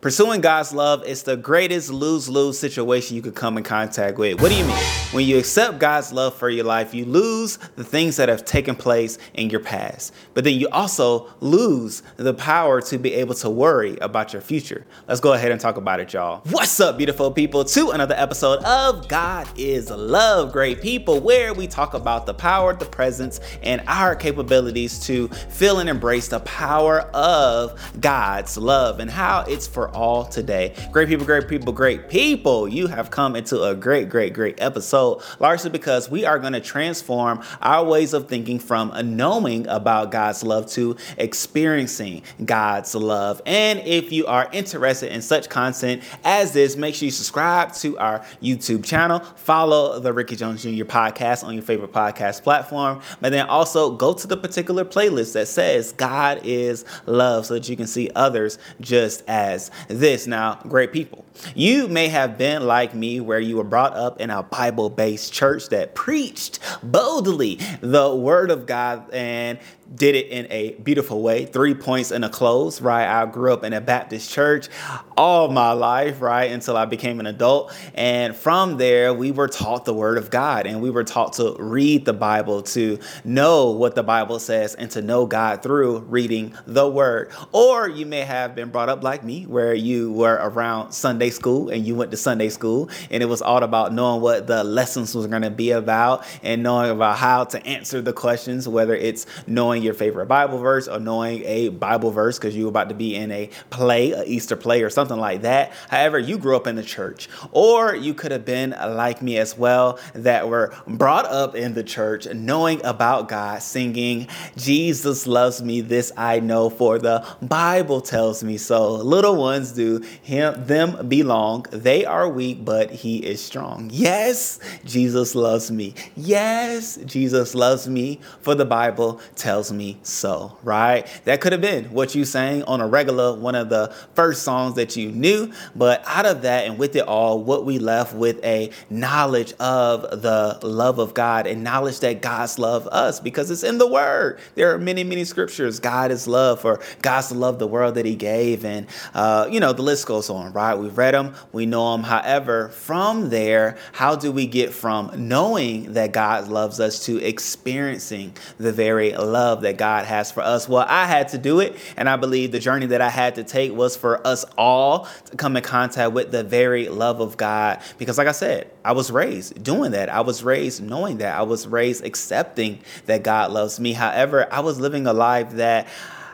Pursuing God's love is the greatest lose lose situation you could come in contact with. What do you mean? When you accept God's love for your life, you lose the things that have taken place in your past, but then you also lose the power to be able to worry about your future. Let's go ahead and talk about it, y'all. What's up, beautiful people? To another episode of God is Love, great people, where we talk about the power, the presence, and our capabilities to feel and embrace the power of God's love and how it's for all today. Great people, great people, great people. You have come into a great, great, great episode, largely because we are going to transform our ways of thinking from knowing about God's love to experiencing God's love. And if you are interested in such content as this, make sure you subscribe to our YouTube channel, follow the Ricky Jones Jr. podcast on your favorite podcast platform, but then also go to the particular playlist that says God is love so that you can see others just as this now, great people. You may have been like me, where you were brought up in a Bible based church that preached boldly the word of God and did it in a beautiful way. Three points in a close, right? I grew up in a Baptist church all my life, right? Until I became an adult. And from there, we were taught the word of God and we were taught to read the Bible, to know what the Bible says, and to know God through reading the word. Or you may have been brought up like me, where you were around Sunday school and you went to Sunday school and it was all about knowing what the lessons was going to be about and knowing about how to answer the questions, whether it's knowing your favorite Bible verse or knowing a Bible verse because you're about to be in a play, a Easter play or something like that. However, you grew up in the church, or you could have been like me as well that were brought up in the church, knowing about God, singing, Jesus loves me, this I know, for the Bible tells me so. Little ones do him them belong. They are weak, but he is strong. Yes, Jesus loves me. Yes, Jesus loves me, for the Bible tells me so, right? That could have been what you sang on a regular, one of the first songs that you knew. But out of that and with it all, what we left with a knowledge of the love of God and knowledge that God's love us because it's in the word. There are many, many scriptures. God is love for God's love the world that he gave. And, uh, you know, the list goes on, right? We've read them, we know them. However, from there, how do we get from knowing that God loves us to experiencing the very love that God has for us. Well, I had to do it, and I believe the journey that I had to take was for us all to come in contact with the very love of God. Because, like I said, I was raised doing that. I was raised knowing that. I was raised accepting that God loves me. However, I was living a life that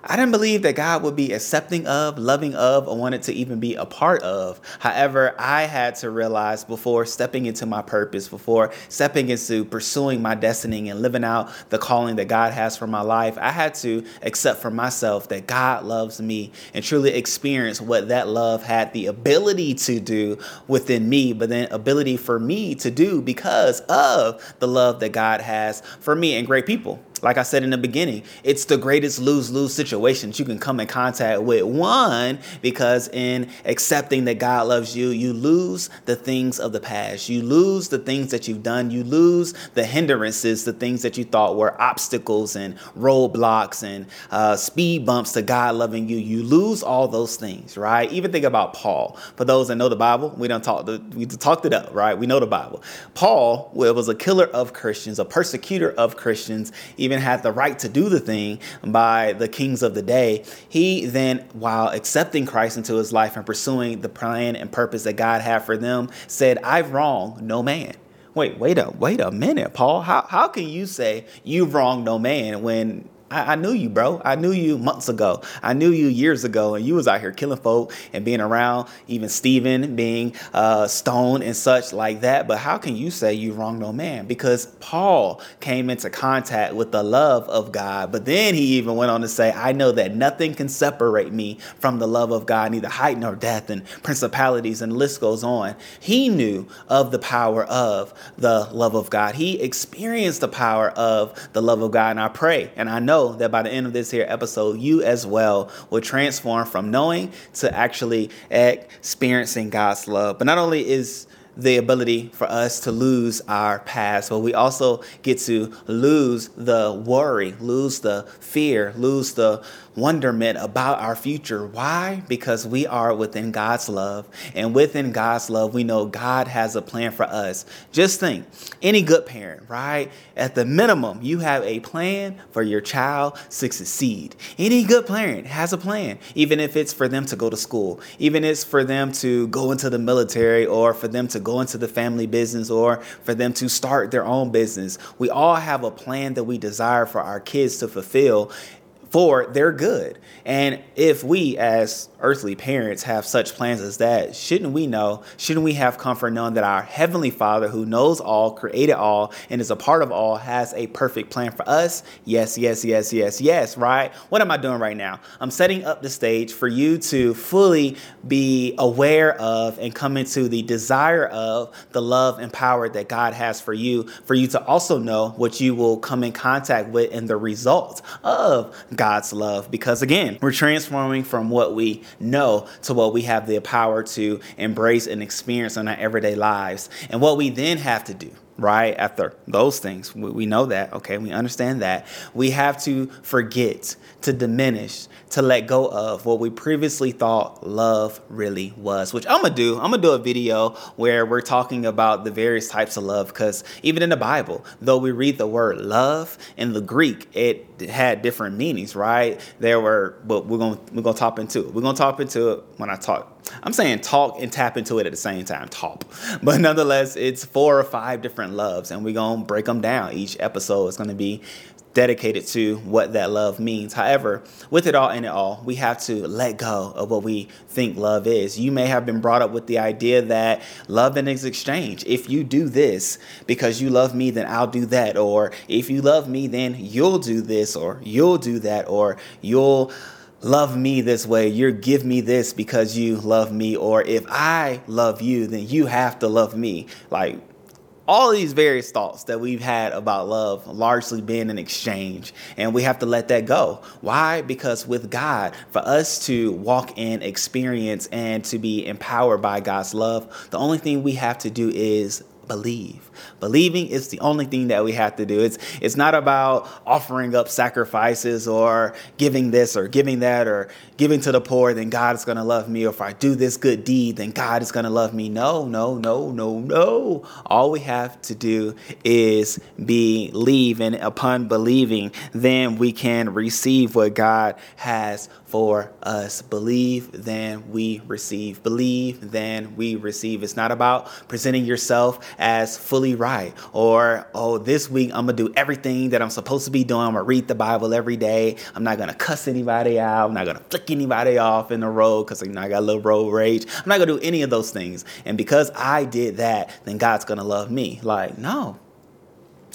I didn't believe that God would be accepting of, loving of, or wanted to even be a part of. However, I had to realize before stepping into my purpose, before stepping into pursuing my destiny and living out the calling that God has for my life, I had to accept for myself that God loves me and truly experience what that love had the ability to do within me, but then ability for me to do because of the love that God has for me and great people like I said in the beginning, it's the greatest lose lose situation you can come in contact with. One, because in accepting that God loves you, you lose the things of the past. You lose the things that you've done. You lose the hindrances, the things that you thought were obstacles and roadblocks and uh, speed bumps to God loving you. You lose all those things, right? Even think about Paul. For those that know the Bible, we don't talk. We talked it up, right? We know the Bible. Paul was a killer of Christians, a persecutor of Christians, even even had the right to do the thing by the kings of the day, he then, while accepting Christ into his life and pursuing the plan and purpose that God had for them, said, I've wronged no man. Wait, wait a wait a minute, Paul. How how can you say you've wronged no man when I, I, knew you, bro. I knew you months ago. I knew you years ago, and you was out here killing folk and being around even Stephen being uh, stoned and such like that. But how can you say you wrong no man? Because Paul came into contact with the love of God. But then he even went on to say, I know that nothing can separate me from the love of God, neither height nor death and principalities, and list goes on. He knew of the power of the love of God. He experienced the power of the love of God. And I pray and I know that by the end of this here episode, you as well will transform from knowing to actually experiencing God's love. But not only is the ability for us to lose our past, but we also get to lose the worry, lose the fear, lose the wonderment about our future. Why? Because we are within God's love. And within God's love, we know God has a plan for us. Just think any good parent, right? At the minimum, you have a plan for your child to succeed. Any good parent has a plan, even if it's for them to go to school, even if it's for them to go into the military or for them to go into the family business or for them to start their own business. We all have a plan that we desire for our kids to fulfill for their good. And if we, as earthly parents, have such plans as that, shouldn't we know, shouldn't we have comfort knowing that our Heavenly Father, who knows all, created all, and is a part of all, has a perfect plan for us? Yes, yes, yes, yes, yes, right? What am I doing right now? I'm setting up the stage for you to fully be aware of and come into the desire of the love and power that God has for you, for you to also know what you will come in contact with and the results of God God's love because again, we're transforming from what we know to what we have the power to embrace and experience in our everyday lives. And what we then have to do right? After those things, we, know that, okay? We understand that. We have to forget, to diminish, to let go of what we previously thought love really was, which I'm gonna do. I'm gonna do a video where we're talking about the various types of love, because even in the Bible, though we read the word love in the Greek, it had different meanings, right? There were, but we're gonna we're gonna talk into it. We're gonna talk into it when I talk I'm saying talk and tap into it at the same time, talk. But nonetheless, it's four or five different loves, and we're going to break them down. Each episode is going to be dedicated to what that love means. However, with it all in it all, we have to let go of what we think love is. You may have been brought up with the idea that love is exchange. If you do this because you love me, then I'll do that. Or if you love me, then you'll do this, or you'll do that, or you'll love me this way, you give me this because you love me, or if I love you, then you have to love me. Like all these various thoughts that we've had about love largely being an exchange, and we have to let that go. Why? Because with God, for us to walk in experience and to be empowered by God's love, the only thing we have to do is believe. Believing is the only thing that we have to do. It's it's not about offering up sacrifices or giving this or giving that or giving to the poor, then God is going to love me. Or if I do this good deed, then God is going to love me. No, no, no, no, no. All we have to do is believe. And upon believing, then we can receive what God has for us. Believe, then we receive. Believe, then we receive. It's not about presenting yourself as fully right or, oh, this week I'm going to do everything that I'm supposed to be doing. I'm going to read the Bible every day. I'm not going to cuss anybody out. I'm not going to flick anybody off in the road because you know, I got a little road rage. I'm not going to do any of those things. And because I did that, then God's going to love me. Like, no,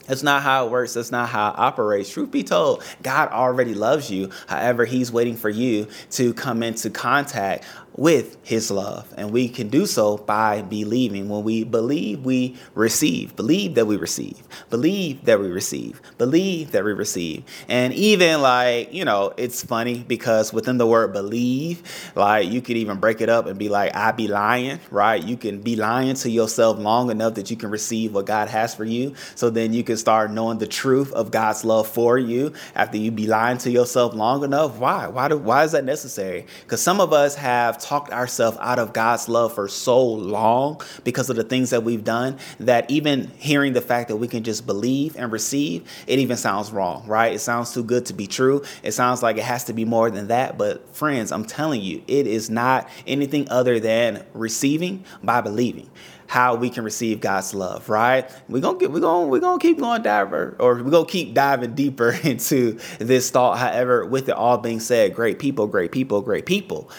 that's not how it works. That's not how it operates. Truth be told, God already loves you. However, He's waiting for you to come into contact with his love. And we can do so by believing. When we believe, we receive. Believe that we receive. Believe that we receive. Believe that we receive. And even like, you know, it's funny because within the word believe, like you could even break it up and be like, I be lying, right? You can be lying to yourself long enough that you can receive what God has for you. So then you can start knowing the truth of God's love for you after you be lying to yourself long enough. Why? Why do why is that necessary? Because some of us have talked ourselves out of God's love for so long because of the things that we've done that even hearing the fact that we can just believe and receive, it even sounds wrong, right? It sounds too good to be true. It sounds like it has to be more than that. But friends, I'm telling you, it is not anything other than receiving by believing how we can receive God's love, right? We're gonna we're gonna we're gonna keep going diver or we're gonna keep diving deeper into this thought. However, with it all being said, great people, great people, great people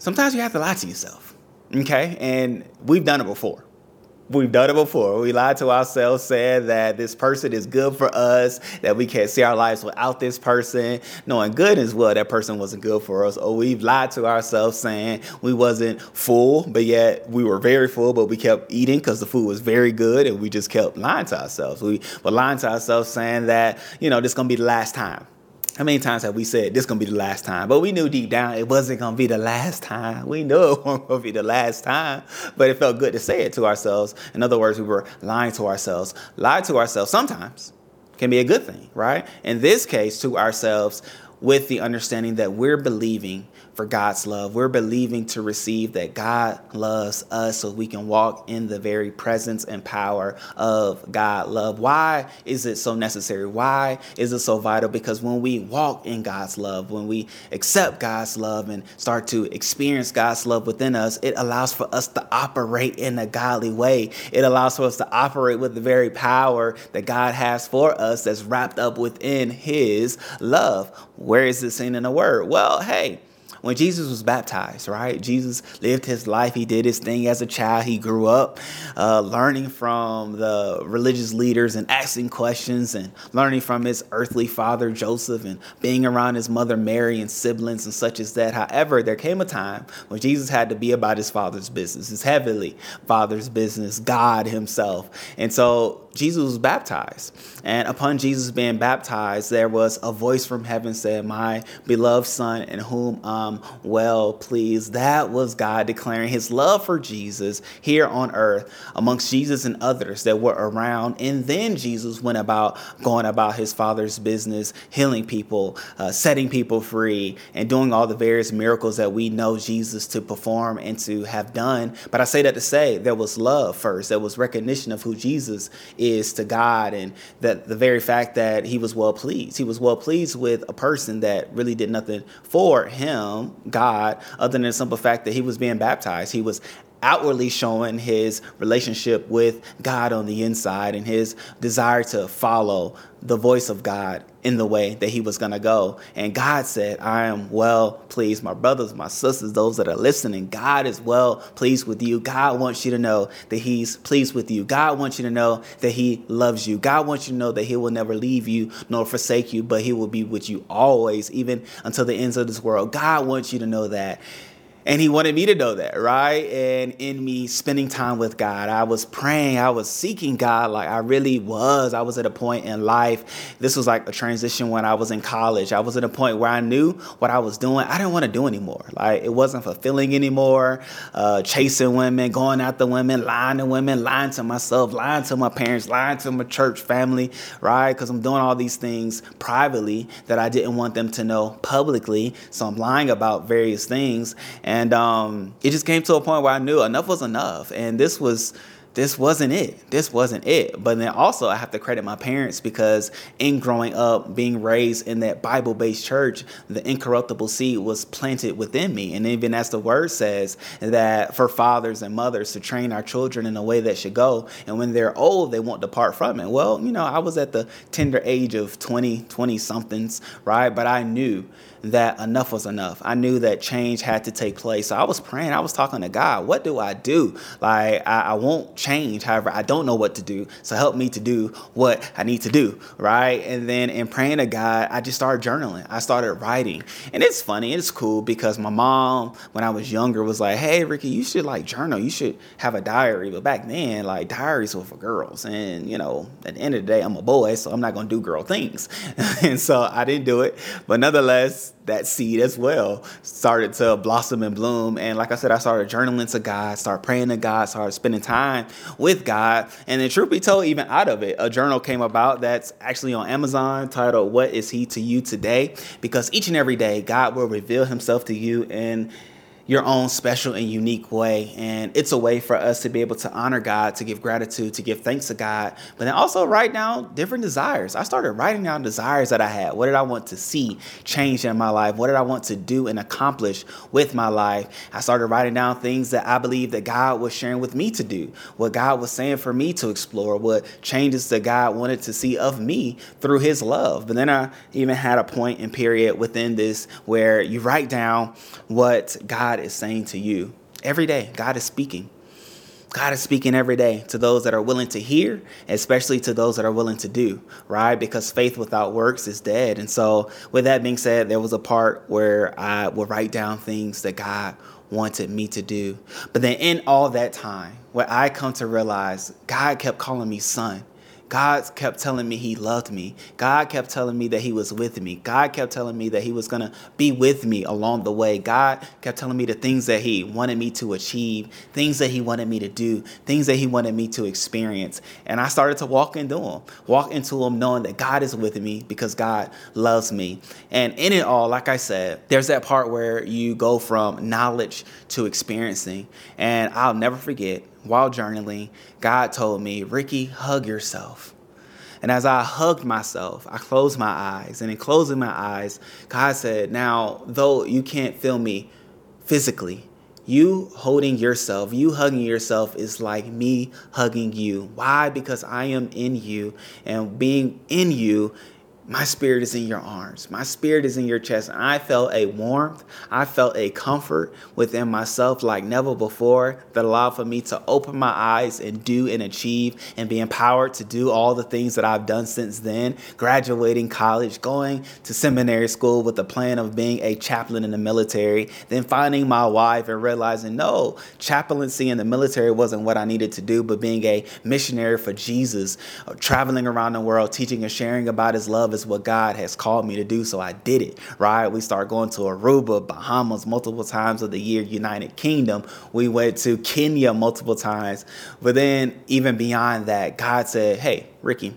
sometimes you have to lie to yourself. Okay? And we've done it before. We've done it before. We lied to ourselves, saying that this person is good for us, that we can't see our lives without this person, knowing good as well that person wasn't good for us. Or we've lied to ourselves, saying we wasn't full, but yet we were very full, but we kept eating because the food was very good, and we just kept lying to ourselves. We were lying to ourselves, saying that you know this is gonna be the last time How many times have we said this is gonna be the last time? But we knew deep down it wasn't gonna be the last time. We knew it wasn't gonna be the last time, but it felt good to say it to ourselves. In other words, we were lying to ourselves. Lie to ourselves sometimes can be a good thing, right? In this case, to ourselves, with the understanding that we're believing for God's love. We're believing to receive that God loves us so we can walk in the very presence and power of God love. Why is it so necessary? Why is it so vital? Because when we walk in God's love, when we accept God's love and start to experience God's love within us, it allows for us to operate in a godly way. It allows for us to operate with the very power that God has for us that's wrapped up within His love. Where is this seen in the Word? Well, hey, when Jesus was baptized, right? Jesus lived his life. He did his thing as a child. He grew up uh, learning from the religious leaders and asking questions and learning from his earthly father, Joseph, and being around his mother, Mary, and siblings and such as that. However, there came a time when Jesus had to be about his father's business, his heavenly father's business, God himself. And so Jesus was baptized. And upon Jesus being baptized, there was a voice from heaven said, My beloved Son, in whom I'm well pleased. That was God declaring his love for Jesus here on earth amongst Jesus and others that were around. And then Jesus went about going about his Father's business, healing people, uh, setting people free, and doing all the various miracles that we know Jesus to perform and to have done. But I say that to say there was love first, there was recognition of who Jesus is to God and that the very fact that he was well pleased. He was well pleased with a person that really did nothing for him, God, other than the simple fact that he was being baptized. He was outwardly showing his relationship with God on the inside and his desire to follow the voice of God in the way that he was going to go. And God said, I am well pleased. My brothers, my sisters, those that are listening, God is well pleased with you. God wants you to know that he's pleased with you. God wants you to know that he loves you. God wants you to know that he will never leave you nor forsake you, but he will be with you always, even until the ends of this world. God wants you to know that. And he wanted me to know that, right? And in me spending time with God, I was praying, I was seeking God like I really was. I was at a point in life. This was like a transition when I was in college. I was at a point where I knew what I was doing, I didn't want to do anymore. Like it wasn't fulfilling anymore. Uh, chasing women, going after women, lying to women, lying to myself, lying to my parents, lying to my church family, right? Because I'm doing all these things privately that I didn't want them to know publicly. So I'm lying about various things. Um, it just came to a point where I knew enough was enough. And this was this wasn't it. This wasn't it. But then also, I have to credit my parents because in growing up, being raised in that Bible based church, the incorruptible seed was planted within me. And even as the word says, that for fathers and mothers to train our children in a way that should go. And when they're old, they won't depart from it. Well, you know, I was at the tender age of 20, 20 somethings, right? But I knew that enough was enough. I knew that change had to take place. So I was praying, I was talking to God, what do I do? Like, I, I won't change. However, I don't know what to do. So help me to do what I need to do, right? And then in praying to God, I just started journaling. I started writing. And it's funny, it's cool because my mom, when I was younger, was like, hey, Ricky, you should like journal. You should have a diary. But back then, like, diaries were for girls. And, you know, at the end of the day, I'm a boy, so I'm not going to do girl things. and so I didn't do it. But nonetheless, that seed as well started to blossom and bloom. And like I said, I started journaling to God, started praying to God, started spending time with God. And then, truth be told, even out of it, a journal came about that's actually on Amazon titled, What is He to You Today? Because each and every day, God will reveal Himself to you in your own special and unique way. And it's a way for us to be able to honor God, to give gratitude, to give thanks to God, but then also write down different desires. I started writing down desires that I had. What did I want to see change in my life? What did I want to do and accomplish with my life? I started writing down things that I believe that God was sharing with me to do, what God was saying for me to explore, what changes that God wanted to see of me through his love. But then I even had a point and period within this where you write down what God is saying to you every day. God is speaking. God is speaking every day to those that are willing to hear, especially to those that are willing to do, right? Because faith without works is dead. And so, with that being said, there was a part where I would write down things that God wanted me to do. But then, in all that time, what I come to realize, God kept calling me son. God kept telling me He loved me. God kept telling me that He was with me. God kept telling me that He was going to be with me along the way. God kept telling me the things that He wanted me to achieve, things that He wanted me to do, things that He wanted me to experience. And I started to walk into Him, walk into Him knowing that God is with me because God loves me. And in it all, like I said, there's that part where you go from knowledge to experiencing. And I'll never forget while journaling, God told me, Ricky, hug yourself. And as I hugged myself, I closed my eyes. And in closing my eyes, God said, Now, though you can't feel me physically, you holding yourself, you hugging yourself is like me hugging you. Why? Because I am in you, and being in you my spirit is in your arms. My spirit is in your chest. And I felt a warmth. I felt a comfort within myself like never before that allowed for me to open my eyes and do and achieve and be empowered to do all the things that I've done since then. Graduating college, going to seminary school with the plan of being a chaplain in the military, then finding my wife and realizing no, chaplaincy in the military wasn't what I needed to do, but being a missionary for Jesus, traveling around the world, teaching and sharing about his love is what God has called me to do. So I did it, right? We started going to Aruba, Bahamas multiple times of the year, United Kingdom. We went to Kenya multiple times. But then, even beyond that, God said, Hey, Ricky,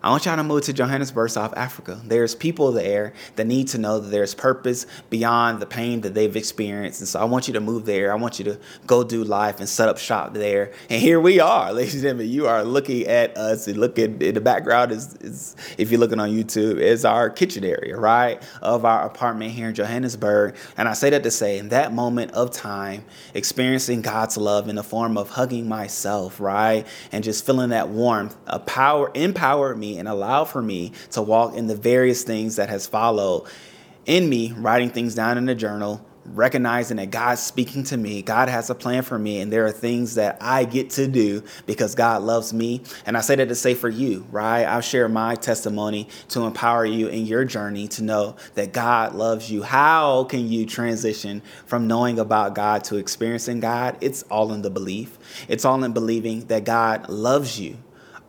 I want y'all to move to Johannesburg, South Africa. There's people there that need to know that there's purpose beyond the pain that they've experienced. And so I want you to move there. I want you to go do life and set up shop there. And here we are, ladies and gentlemen. You are looking at us and looking in the background is, is if you're looking on YouTube, is our kitchen area, right? Of our apartment here in Johannesburg. And I say that to say in that moment of time, experiencing God's love in the form of hugging myself, right? And just feeling that warmth, a power, empowered me and allow for me to walk in the various things that has followed in me, writing things down in a journal, recognizing that God's speaking to me, God has a plan for me, and there are things that I get to do because God loves me. And I say that to say for you, right? I'll share my testimony to empower you in your journey to know that God loves you. How can you transition from knowing about God to experiencing God? It's all in the belief, it's all in believing that God loves you,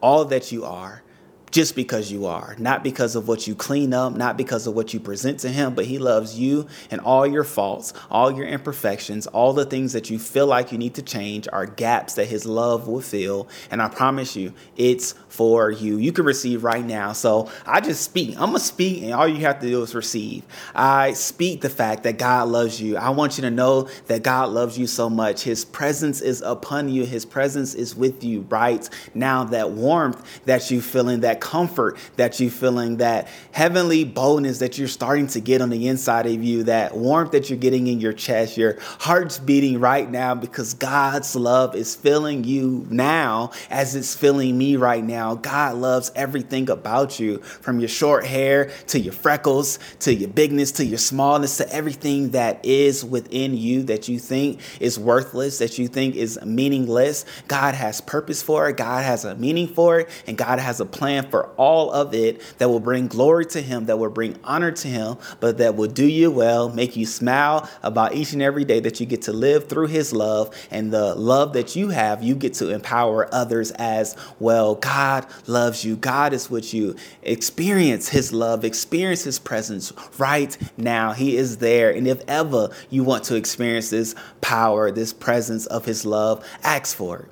all that you are just because you are, not because of what you clean up, not because of what you present to Him, but He loves you and all your faults, all your imperfections, all the things that you feel like you need to change are gaps that His love will fill. And I promise you, it's for you. You can receive right now. So I just speak. I'm going to speak, and all you have to do is receive. I speak the fact that God loves you. I want you to know that God loves you so much. His presence is upon you, His presence is with you right now. That warmth that you're feeling, that comfort that you're feeling, that heavenly boldness that you're starting to get on the inside of you, that warmth that you're getting in your chest, your heart's beating right now because God's love is filling you now as it's filling me right now. God loves everything about you from your short hair to your freckles to your bigness to your smallness to everything that is within you that you think is worthless, that you think is meaningless. God has purpose for it, God has a meaning for it, and God has a plan for all of it that will bring glory to Him, that will bring honor to Him, but that will do you well, make you smile about each and every day that you get to live through His love. And the love that you have, you get to empower others as well. God loves you, God is with you. Experience His love, experience His presence right now. He is there. And if ever you want to experience this power, this presence of His love, ask for it.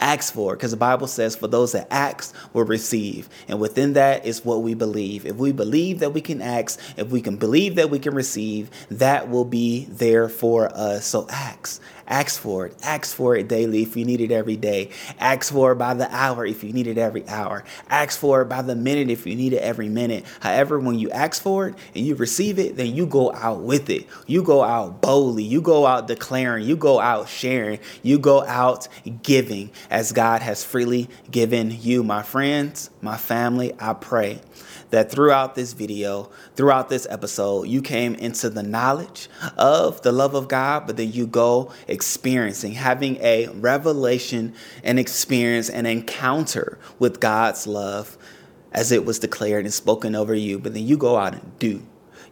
Ask for it because the Bible says, for those that ask will receive. And within that is what we believe. If we believe that we can ask, if we can believe that we can receive, that will be there for us. So ask. Ask for it. Ask for it daily if you need it every day. Ask for it by the hour if you need it every hour. Ask for it by the minute if you need it every minute. However, when you ask for it and you receive it, then you go out with it. You go out boldly. You go out declaring. You go out sharing. You go out giving as God has freely given you. My friends, my family, I pray that throughout this video, throughout this episode, you came into the knowledge of the love of God, but then you go experiencing, having a revelation, an experience, an encounter with God's love as it was declared and spoken over you. But then you go out and do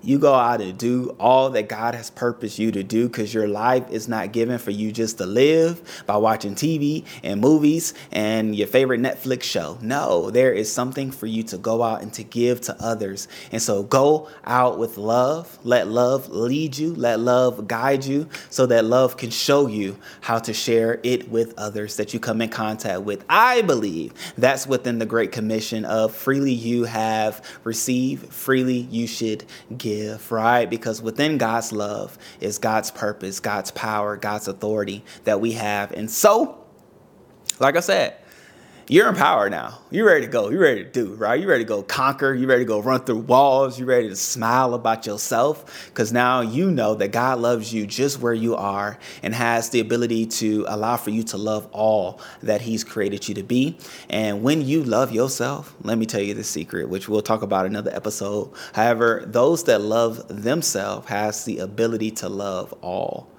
you go out and do all that God has purposed you to do because your life is not given for you just to live by watching TV and movies and your favorite Netflix show. No, there is something for you to go out and to give to others. And so go out with love. Let love lead you, let love guide you so that love can show you how to share it with others that you come in contact with. I believe that's within the Great Commission of freely you have received, freely you should give give, right? Because within God's love is God's purpose, God's power, God's authority that we have. And so, like I said, you're in power now. You're ready to go. You're ready to do, right? You're ready to go conquer. You're ready to go run through walls. You're ready to smile about yourself because now you know that God loves you just where you are and has the ability to allow for you to love all that He's created you to be. And when you love yourself, let me tell you the secret, which we'll talk about another episode. However, those that love themselves has the ability to love all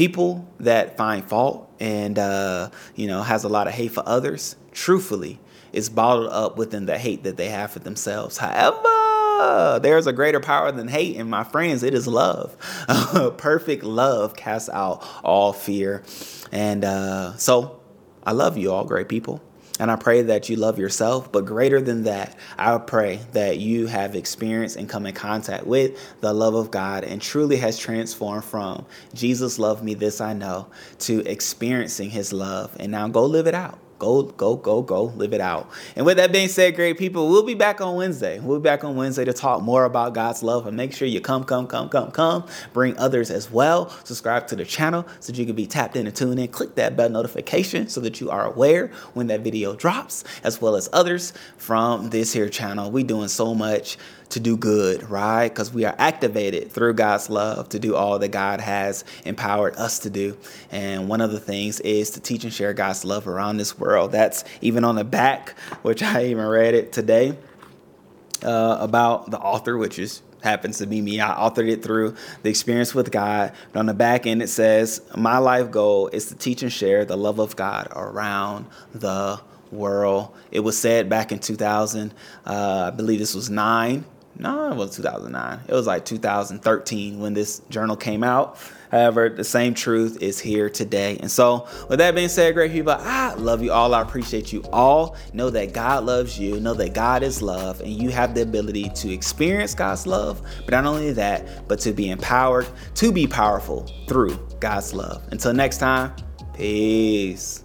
people that find fault and uh, you know has a lot of hate for others truthfully is bottled up within the hate that they have for themselves. However there's a greater power than hate and my friends. It is love. Perfect love casts out all fear. And uh, so i love you all great people and I pray that you love yourself. But greater than that, I pray that you have experienced and come in contact with the love of God and truly has transformed from Jesus loved me, this I know, to experiencing his love. And now go live it out. Go, go, go, go, live it out. And with that being said, great people, we'll be back on Wednesday. We'll be back on Wednesday to talk more about God's love. And make sure you come, come, come, come, come. Bring others as well. Subscribe to the channel so that you can be tapped in and tuned in. Click that bell notification so that you are aware when that video drops, as well as others from this here channel. We doing so much to do good, right? Because we are activated through God's love to do all that God has empowered us to do. And one of the things is to teach and share God's love around this world. That's even on the back, which I even read it today uh, about the author, which is happens to be me. I authored it through the experience with God. But on the back end, it says, My life goal is to teach and share the love of God around the world. It was said back in 2000, uh, I believe this was nine no, it was 2009. It was like 2013 when this journal came out. However, the same truth is here today. And so, with that being said, great people, I love you all. I appreciate you all. Know that God loves you. Know that God is love, and you have the ability to experience God's love. But not only that, but to be empowered, to be powerful through God's love. Until next time, peace.